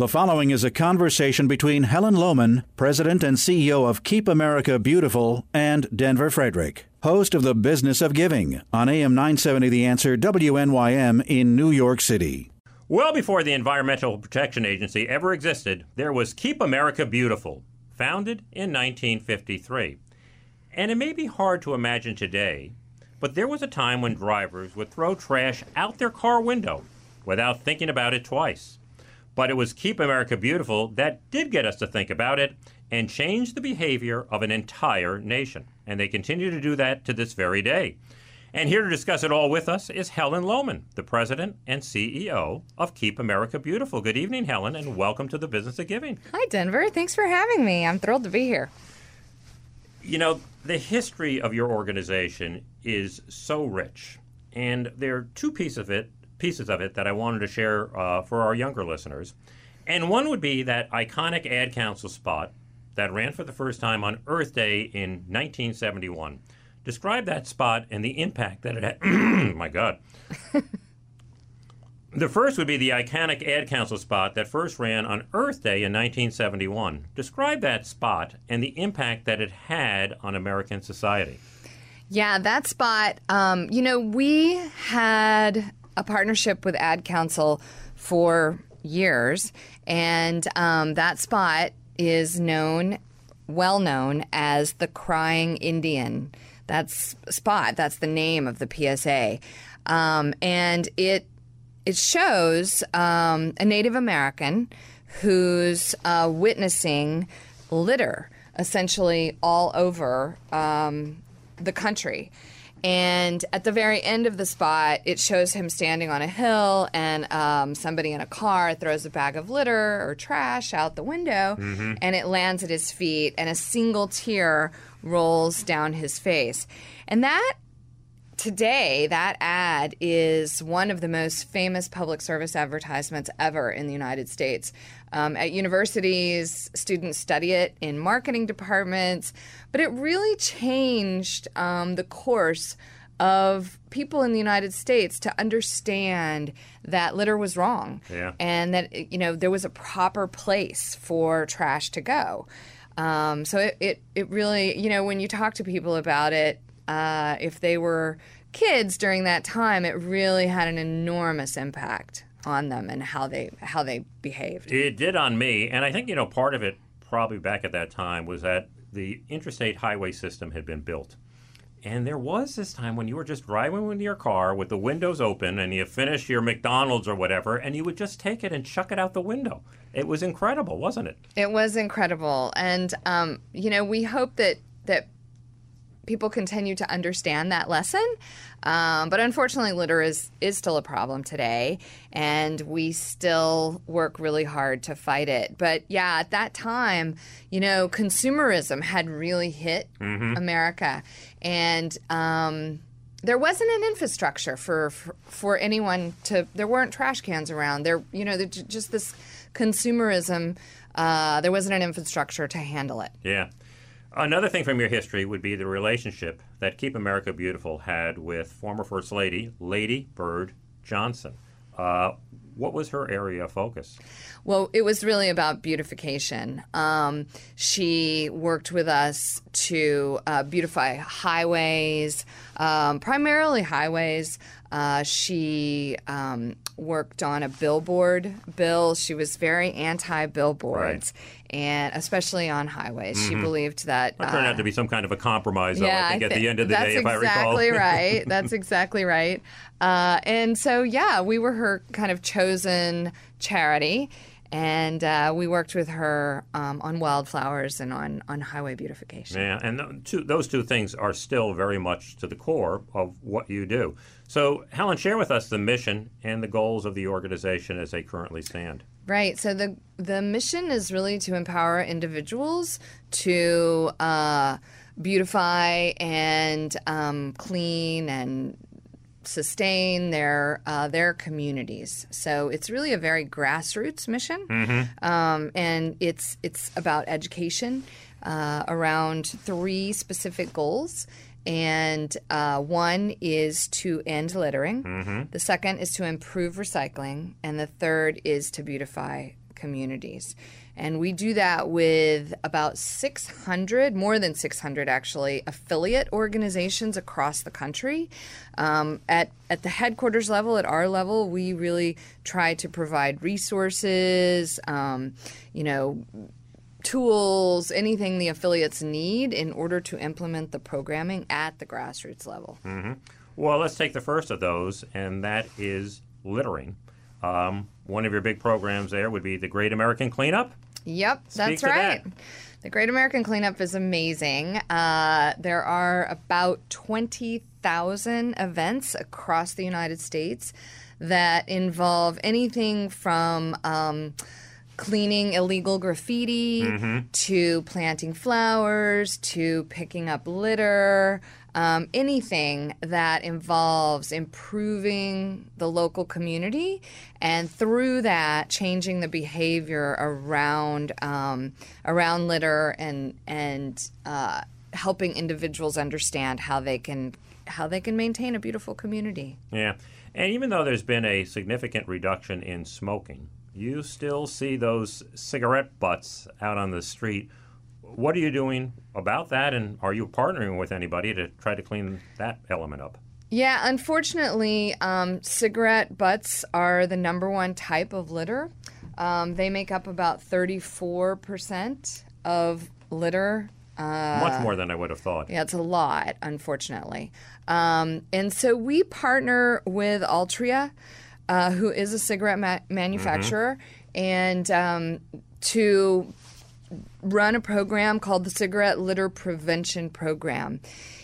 The following is a conversation between Helen Lowman, President and CEO of Keep America Beautiful, and Denver Frederick, host of The Business of Giving on AM 970 The Answer WNYM in New York City. Well before the Environmental Protection Agency ever existed, there was Keep America Beautiful, founded in 1953. And it may be hard to imagine today, but there was a time when drivers would throw trash out their car window without thinking about it twice. But it was Keep America Beautiful that did get us to think about it and change the behavior of an entire nation. And they continue to do that to this very day. And here to discuss it all with us is Helen Lowman, the president and CEO of Keep America Beautiful. Good evening, Helen, and welcome to the Business of Giving. Hi, Denver. Thanks for having me. I'm thrilled to be here. You know, the history of your organization is so rich, and there are two pieces of it pieces of it that I wanted to share uh, for our younger listeners. And one would be that iconic ad council spot that ran for the first time on Earth Day in 1971. Describe that spot and the impact that it had. my God. the first would be the iconic ad council spot that first ran on Earth Day in 1971. Describe that spot and the impact that it had on American society. Yeah, that spot, um, you know, we had a partnership with Ad Council for years, and um, that spot is known, well known as the Crying Indian. That's Spot. That's the name of the PSA, um, and it it shows um, a Native American who's uh, witnessing litter essentially all over um, the country. And at the very end of the spot, it shows him standing on a hill, and um, somebody in a car throws a bag of litter or trash out the window, mm-hmm. and it lands at his feet, and a single tear rolls down his face. And that today, that ad is one of the most famous public service advertisements ever in the United States. Um, at universities, students study it in marketing departments, but it really changed um, the course of people in the United States to understand that litter was wrong yeah. and that you know there was a proper place for trash to go. Um, so it, it, it really you know when you talk to people about it, uh, if they were kids during that time, it really had an enormous impact on them and how they how they behaved. It did on me, and I think you know part of it probably back at that time was that the interstate highway system had been built. And there was this time when you were just driving with your car with the windows open and you finished your McDonald's or whatever, and you would just take it and chuck it out the window. It was incredible, wasn't it? It was incredible. And, um, you know, we hope that, that people continue to understand that lesson. Um, but unfortunately, litter is, is still a problem today, and we still work really hard to fight it. But yeah, at that time, you know, consumerism had really hit mm-hmm. America, and um, there wasn't an infrastructure for, for, for anyone to. There weren't trash cans around. There, you know, just this consumerism. Uh, there wasn't an infrastructure to handle it. Yeah. Another thing from your history would be the relationship that Keep America Beautiful had with former First Lady, Lady Bird Johnson. Uh, what was her area of focus? Well, it was really about beautification. Um, she worked with us to uh, beautify highways, um, primarily highways. Uh, she um, worked on a billboard bill. She was very anti billboards, right. And especially on highways. Mm-hmm. She believed that. It turned uh, out to be some kind of a compromise, though, yeah, I think, I at the end of the day, if exactly I recall. That's exactly right. That's exactly right. Uh, and so, yeah, we were her kind of chosen charity and uh, we worked with her um, on wildflowers and on, on highway beautification. Yeah, and two, those two things are still very much to the core of what you do. So, Helen, share with us the mission and the goals of the organization as they currently stand. Right. So the the mission is really to empower individuals to uh, beautify and um, clean and sustain their uh, their communities. So it's really a very grassroots mission, mm-hmm. um, and it's it's about education uh, around three specific goals. And uh, one is to end littering. Mm-hmm. The second is to improve recycling, and the third is to beautify communities. And we do that with about 600, more than 600 actually, affiliate organizations across the country. Um, at, at the headquarters level, at our level, we really try to provide resources, um, you know, tools, anything the affiliates need in order to implement the programming at the grassroots level. Well, let's take the first of those, and that is littering. Um, one of your big programs there would be the Great American Cleanup. Yep, that's to that. right. The Great American Cleanup is amazing. Uh, there are about 20,000 events across the United States that involve anything from um, cleaning illegal graffiti to planting flowers to picking up litter. Um, anything that involves improving the local community and through that changing the behavior around um, around litter and and uh, helping individuals understand how they can how they can maintain a beautiful community. Yeah. And even though there's been a significant reduction in smoking, you still see those cigarette butts out on the street. What are you doing about that? And are you partnering with anybody to try to clean that element up? Yeah, unfortunately, um, cigarette butts are the number one type of litter. Um, they make up about 34% of litter. Uh, Much more than I would have thought. yeah, it's a lot, unfortunately. Um, and so we partner with Altria, uh, who is a cigarette ma- manufacturer, and um, to run a program called the Cigarette Litter Prevention Program.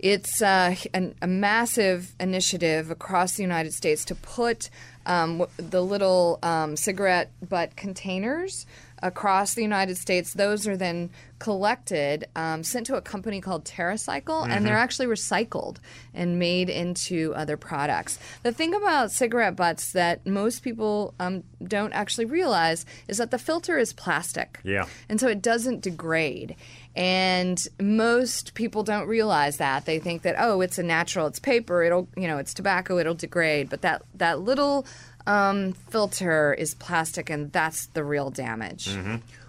It's uh, an, a massive initiative across the United States to put um, the little um, cigarette butt containers across the United States. Those are then collected, um, sent to a company called TerraCycle, and they're actually recycled and made into other products. The thing about cigarette butts that most people um, don't actually realize is that the filter is plastic. Yeah. And so it doesn't degrade. And most people don't realize that. They think that, oh, it's a natural, it's paper, it'll, you know, it's tobacco, it'll degrade. But that, that little um, filter is plastic, and that's the real damage.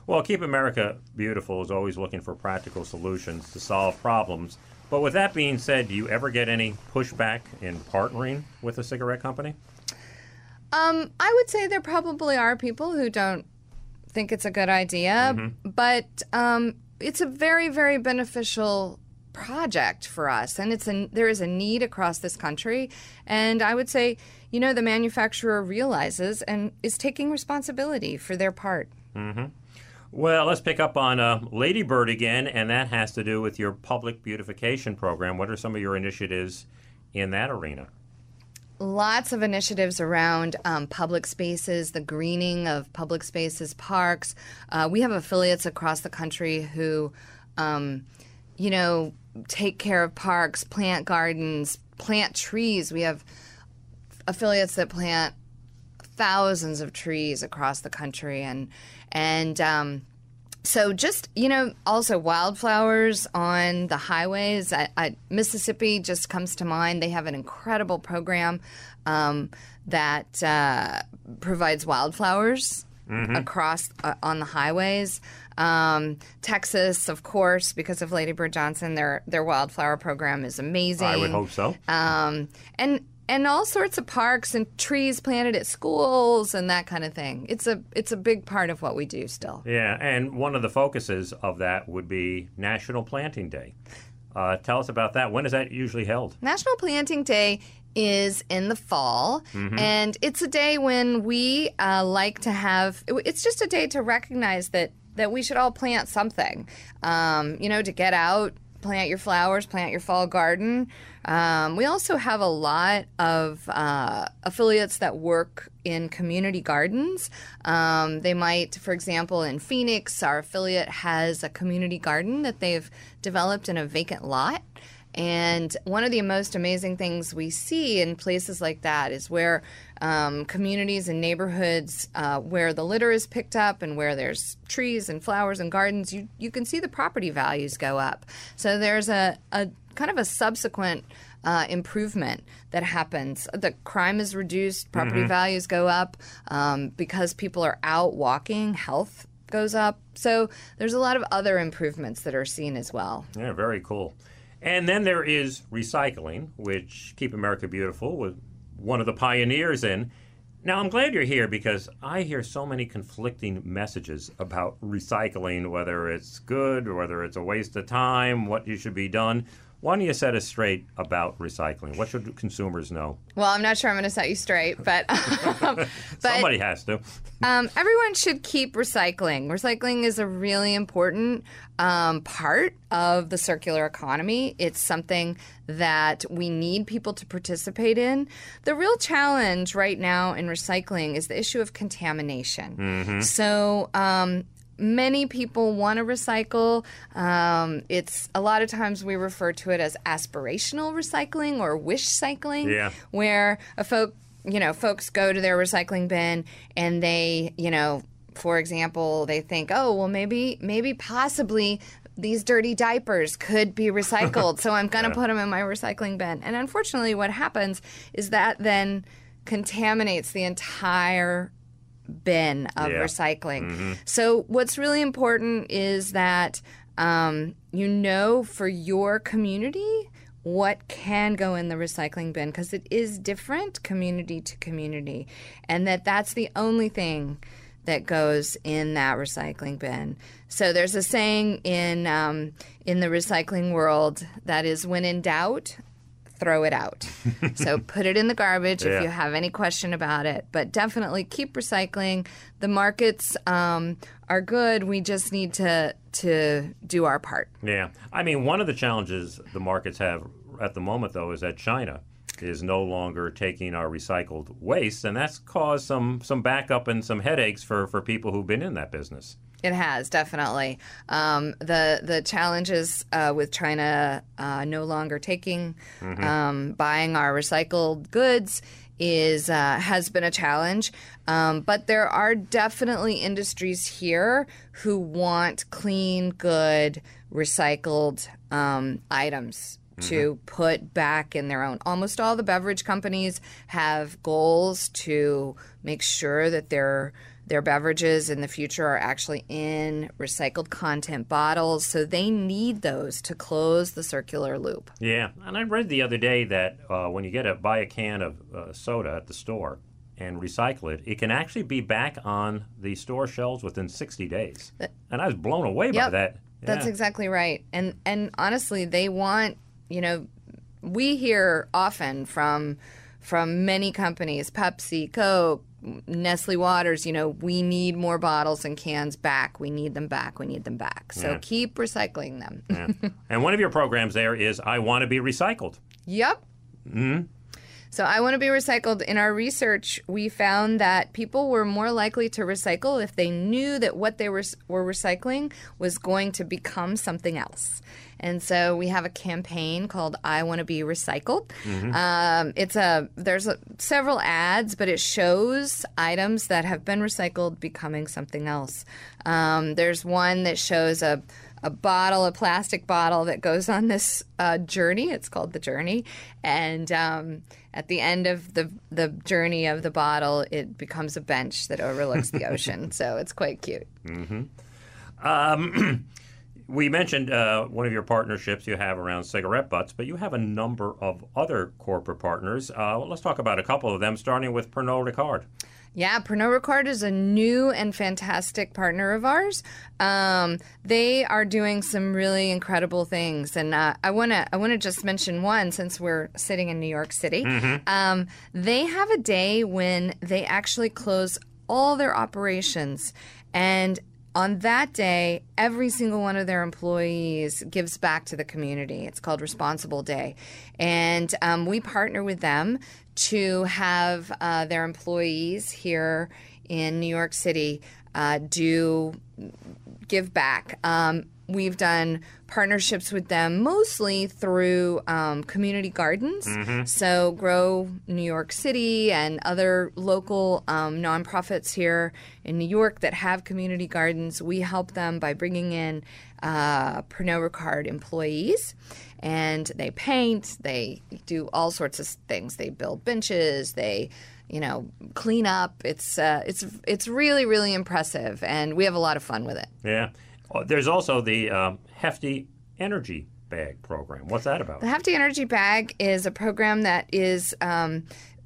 Well, Keep America Beautiful is always looking for practical solutions to solve problems. But with that being said, do you ever get any pushback in partnering with a cigarette company? Um, I would say there probably are people who don't think it's a good idea, but um, it's a very, very beneficial project for us, and it's a there is a need across this country, and I would say, you know, the manufacturer realizes and is taking responsibility for their part. Well, let's pick up on uh, Lady Bird again, and that has to do with your public beautification program. What are some of your initiatives in that arena? lots of initiatives around um, public spaces, the greening of public spaces, parks. Uh, we have affiliates across the country who, um, you know, take care of parks, plant gardens, plant trees. We have affiliates that plant thousands of trees across the country, and and um, so just you know also wildflowers on the highways. I, I, mississippi just comes to mind. They have an incredible program um, that uh, provides wildflowers across uh, on the highways um, texas of course because of lady bird johnson their their wildflower program is amazing I would hope so. um, and and all sorts of parks and trees planted at schools and that kind of thing. It's a it's a big part of what we do still. Yeah, and one of the focuses of that would be National Planting Day. Uh, tell us about that. When is that usually held? National Planting Day is in the fall, and it's a day when we uh, like to have. It's just a day to recognize that that we should all plant something. Um, you know, to get out, plant your flowers, plant your fall garden. Um, we also have a lot of uh, affiliates that work in community gardens. Um, they might, for example, in Phoenix, our affiliate has a community garden that they've developed in a vacant lot. And one of the most amazing things we see in places like that is where um, communities and neighborhoods uh, where the litter is picked up and where there's trees and flowers and gardens, you, you can see the property values go up. So there's a, a kind of a subsequent uh, improvement that happens. The crime is reduced, property values go up um, because people are out walking, health goes up. So there's a lot of other improvements that are seen as well. Yeah, very cool. And then there is recycling, which Keep America Beautiful was one of the pioneers in. Now, I'm glad you're here because I hear so many conflicting messages about recycling, whether it's good whether it's a waste of time, what you should be done. Why don't you set us straight about recycling? What should consumers know? Well, I'm not sure I'm going to set you straight, but, but Somebody has to. Um, everyone should keep recycling. Recycling is a really important um, part of the circular economy. It's something that we need people to participate in. The real challenge right now in recycling is the issue of contamination. So, um, many people want to recycle. Um, it's a lot of times we refer to it as aspirational recycling or wish cycling, Yeah. where a folk, you know, folks go to their recycling bin and they, you know, for example, they think, oh, well, maybe, maybe, possibly. These dirty diapers could be recycled, so I'm going to put them in my recycling bin. And unfortunately, what happens is that then contaminates the entire bin of Yeah. recycling. So, what's really important is that um, you know for your community what can go in the recycling bin because it is different community to community, and that that's the only thing that goes in that recycling bin. So there's a saying in um, in the recycling world that is when in doubt, throw it out. so put it in the garbage Yeah. if you have any question about it. But definitely keep recycling. The markets um, are good. We just need to to do our part. Yeah. I mean, one of the challenges the markets have at the moment, though, is that China is no longer taking our recycled waste, and that's caused some, some backup and some headaches for, for people who've been in that business. It has definitely. Um, the the challenges uh, with China uh, no longer taking um, buying our recycled goods is uh, has been a challenge, um, but there are definitely industries here who want clean, good, recycled um, items to put back in their own. Almost all the beverage companies have goals to make sure that their their beverages in the future are actually in recycled content bottles, so they need those to close the circular loop. Yeah, and I read the other day that uh, when you get a buy a can of uh, soda at the store and recycle it, it can actually be back on the store shelves within 60 days. And I was blown away by Yep. that. That's exactly right. And and honestly, they want, you know, we hear often from from many companies, Pepsi, Coke, Nestle Waters, you know, we need more bottles and cans back. We need them back. We need them back. So Yeah. keep recycling them. Yeah. and one of your programs there is I Want to Be Recycled. Yep. hmm So I want to be recycled. In our research, we found that people were more likely to recycle if they knew that what they were were recycling was going to become something else. And so we have a campaign called "I Want to Be Recycled." Um, it's a there's a, several ads, but it shows items that have been recycled becoming something else. Um, there's one that shows a a bottle, a plastic bottle that goes on this uh, journey. It's called the journey, and um, at the end of the the journey of the bottle, it becomes a bench that overlooks the ocean. So it's quite cute. We mentioned uh, one of your partnerships you have around cigarette butts, but you have a number of other corporate partners. Uh, let's talk about a couple of them, starting with Pernod Ricard. Yeah, Pernod Ricard is a new and fantastic partner of ours. Um, they are doing some really incredible things, and uh, I want to I want to just mention one since we're sitting in New York City. Um, they have a day when they actually close all their operations, and on that day, every single one of their employees gives back to the community. It's called Responsible Day. And um, we partner with them to have uh, their employees here in New York City uh, do give back. Um, we've done partnerships with them mostly through um, community gardens. So, Grow New York City and other local um, nonprofits here in New York that have community gardens, we help them by bringing in uh, Pernod Ricard employees. And they paint, they do all sorts of things. They build benches, they you know, clean up. It's uh, it's it's really really impressive, and we have a lot of fun with it. Yeah. Oh, There's also the um, Hefty Energy Bag program. What's that about? The Hefty Energy Bag is a program that is um,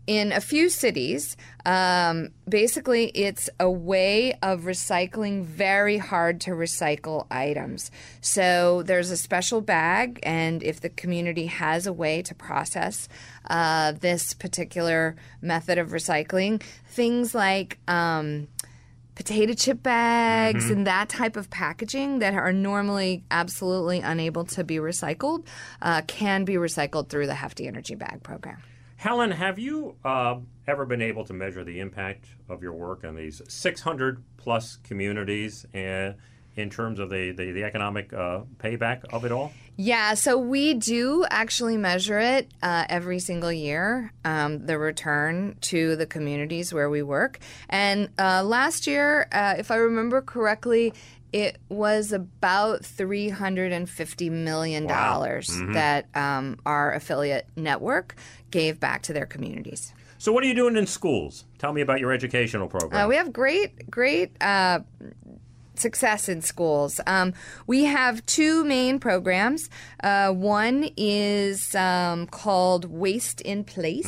in a few cities. Um, basically, it's a way of recycling very hard to recycle items. So there's a special bag, and if the community has a way to process uh, this particular method of recycling, things like um, potato chip bags and that type of packaging that are normally absolutely unable to be recycled uh, can be recycled through the Hefty Energy Bag program. Helen, have you uh, ever been able to measure the impact of your work on these 600 plus communities and in terms of the, the, the economic uh, payback of it all? Yeah, so we do actually measure it uh, every single year, um, the return to the communities where we work. And uh, last year, uh, if I remember correctly, it was about $350 million that um, our affiliate network gave back to their communities. So, what are you doing in schools? Tell me about your educational program. Uh, we have great, great uh, success in schools. Um, we have two main programs. Uh, one is um, called Waste in Place,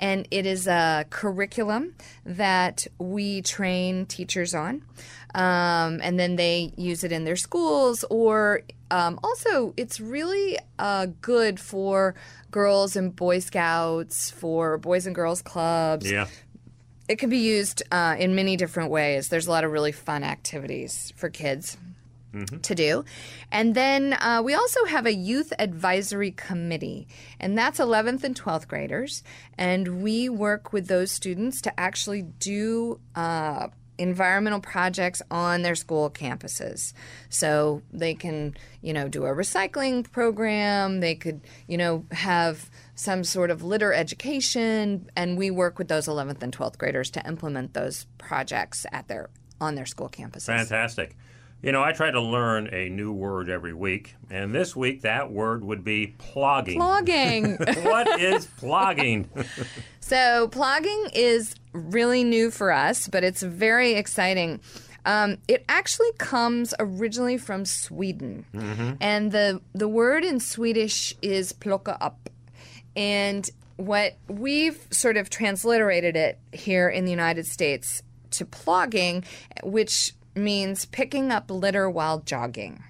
and it is a curriculum that we train teachers on. Um, and then they use it in their schools, or um, also, it's really uh, good for girls and Boy Scouts, for Boys and Girls Clubs, yeah. It can be used uh, in many different ways. There's a lot of really fun activities for kids to do. And then uh, we also have a youth advisory committee, and that's 11th and 12th graders. And we work with those students to actually do. Uh, environmental projects on their school campuses so they can you know do a recycling program they could you know have some sort of litter education and we work with those 11th and 12th graders to implement those projects at their on their school campuses Fantastic. You know, I try to learn a new word every week, and this week that word would be plogging. Plogging. what is plogging? so plogging is really new for us, but it's very exciting. Um, it actually comes originally from Sweden, and the the word in Swedish is plocka upp, and what we've sort of transliterated it here in the United States to plogging, which means picking up litter while jogging.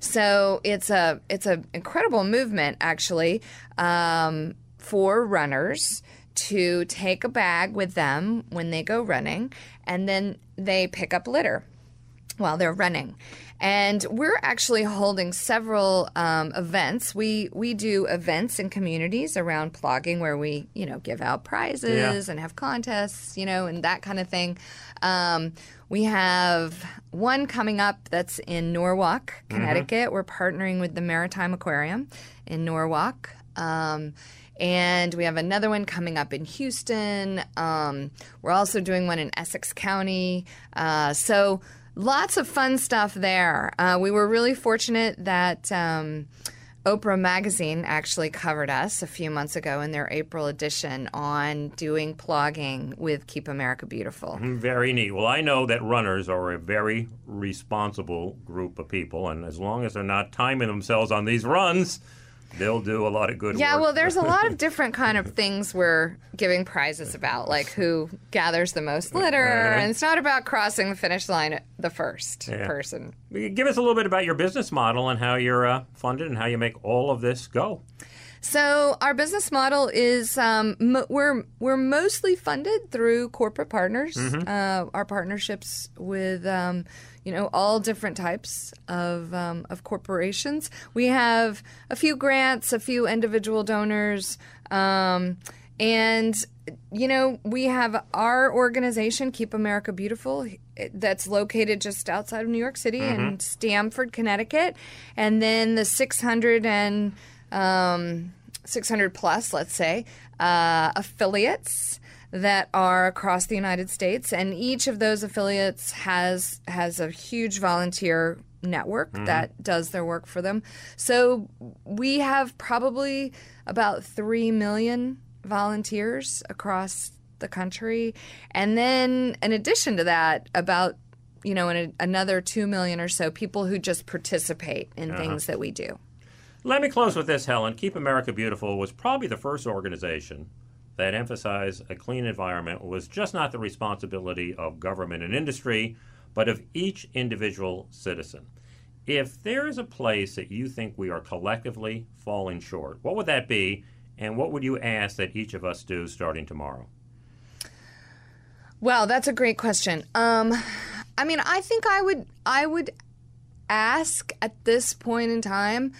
So it's a it's an incredible movement actually um, for runners to take a bag with them when they go running, and then they pick up litter while they're running. And we're actually holding several um, events. We we do events in communities around plogging where we you know give out prizes and have contests, you know, and that kind of thing. Um, we have one coming up that's in Norwalk, Connecticut. We're partnering with the Maritime Aquarium in Norwalk. Um, and we have another one coming up in Houston. Um, we're also doing one in Essex County. Uh, so lots of fun stuff there. Uh, we were really fortunate that. Um, Oprah Magazine actually covered us a few months ago in their April edition on doing plogging with Keep America Beautiful. Very neat. Well, I know that runners are a very responsible group of people, and as long as they're not timing themselves on these runs, they'll do a lot of good Yeah, work. well, there's a lot of different kind of things we're giving prizes about, like who gathers the most litter, and it's not about crossing the finish line at the first Yeah. person. Give us a little bit about your business model and how you're uh, funded and how you make all of this go. So our business model is um, mo- we're we're mostly funded through corporate partners. Uh, our partnerships with um, you know all different types of um, of corporations. We have a few grants, a few individual donors. Um, and you know, we have our organization, Keep America Beautiful, that's located just outside of New York City mm-hmm. in Stamford, Connecticut, and then the 600 and um, 600 plus, let's say, uh, affiliates that are across the United States, and each of those affiliates has has a huge volunteer network mm-hmm. that does their work for them. So we have probably about three million volunteers across the country, and then in addition to that, about you know, a, another two million or so people who just participate in uh-huh. things that we do. Let me close with this, Helen. Keep America Beautiful was probably the first organization that emphasized a clean environment was just not the responsibility of government and industry, but of each individual citizen. If there is a place that you think we are collectively falling short, what would that be? And what would you ask that each of us do starting tomorrow? Well, that's a great question. Um, I mean, I think I would I would ask at this point in time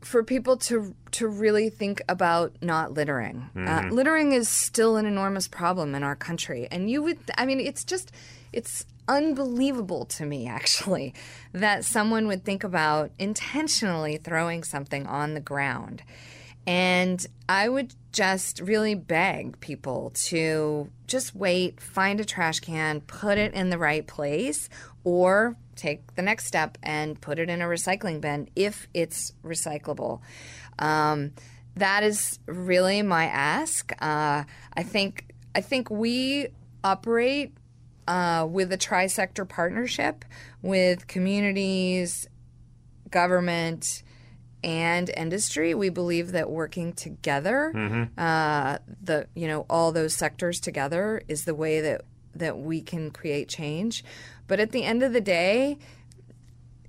for people to to really think about not littering. Uh, mm-hmm. Uh, littering is still an enormous problem in our country, and you would I mean, it's just it's unbelievable to me actually that someone would think about intentionally throwing something on the ground. And I would just really beg people to just wait, find a trash can, put it in the right place, or take the next step and put it in a recycling bin if it's recyclable. Um, that is really my ask. Uh, I think I think we operate uh, with a tri-sector partnership with communities, government, and industry. We believe that working together, mm-hmm. uh, the you know all those sectors together, is the way that that we can create change. But at the end of the day,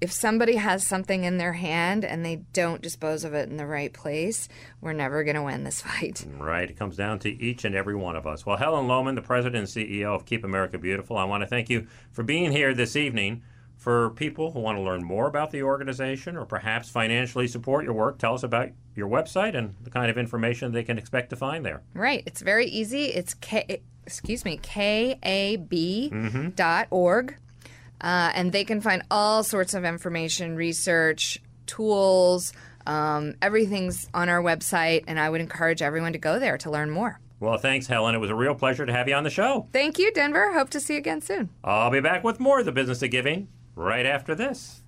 if somebody has something in their hand and they don't dispose of it in the right place, we're never going to win this fight. Right. It comes down to each and every one of us. Well, Helen Lowman, the president and CEO of Keep America Beautiful, I want to thank you for being here this evening. For people who want to learn more about the organization or perhaps financially support your work, tell us about your website and the kind of information they can expect to find there. Right. It's very easy. It's K, excuse me, KAB mm-hmm. dot org. Uh, and they can find all sorts of information, research, tools. Um, everything's on our website, and I would encourage everyone to go there to learn more. Well, thanks, Helen. It was a real pleasure to have you on the show. Thank you, Denver. Hope to see you again soon. I'll be back with more of the business of giving right after this.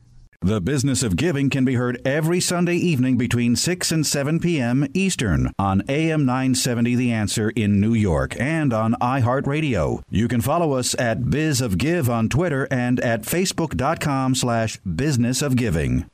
The Business of Giving can be heard every Sunday evening between 6 and 7 p.m. Eastern on AM 970 The Answer in New York and on iHeartRadio. You can follow us at Biz of Give on Twitter and at facebook.com slash business of giving.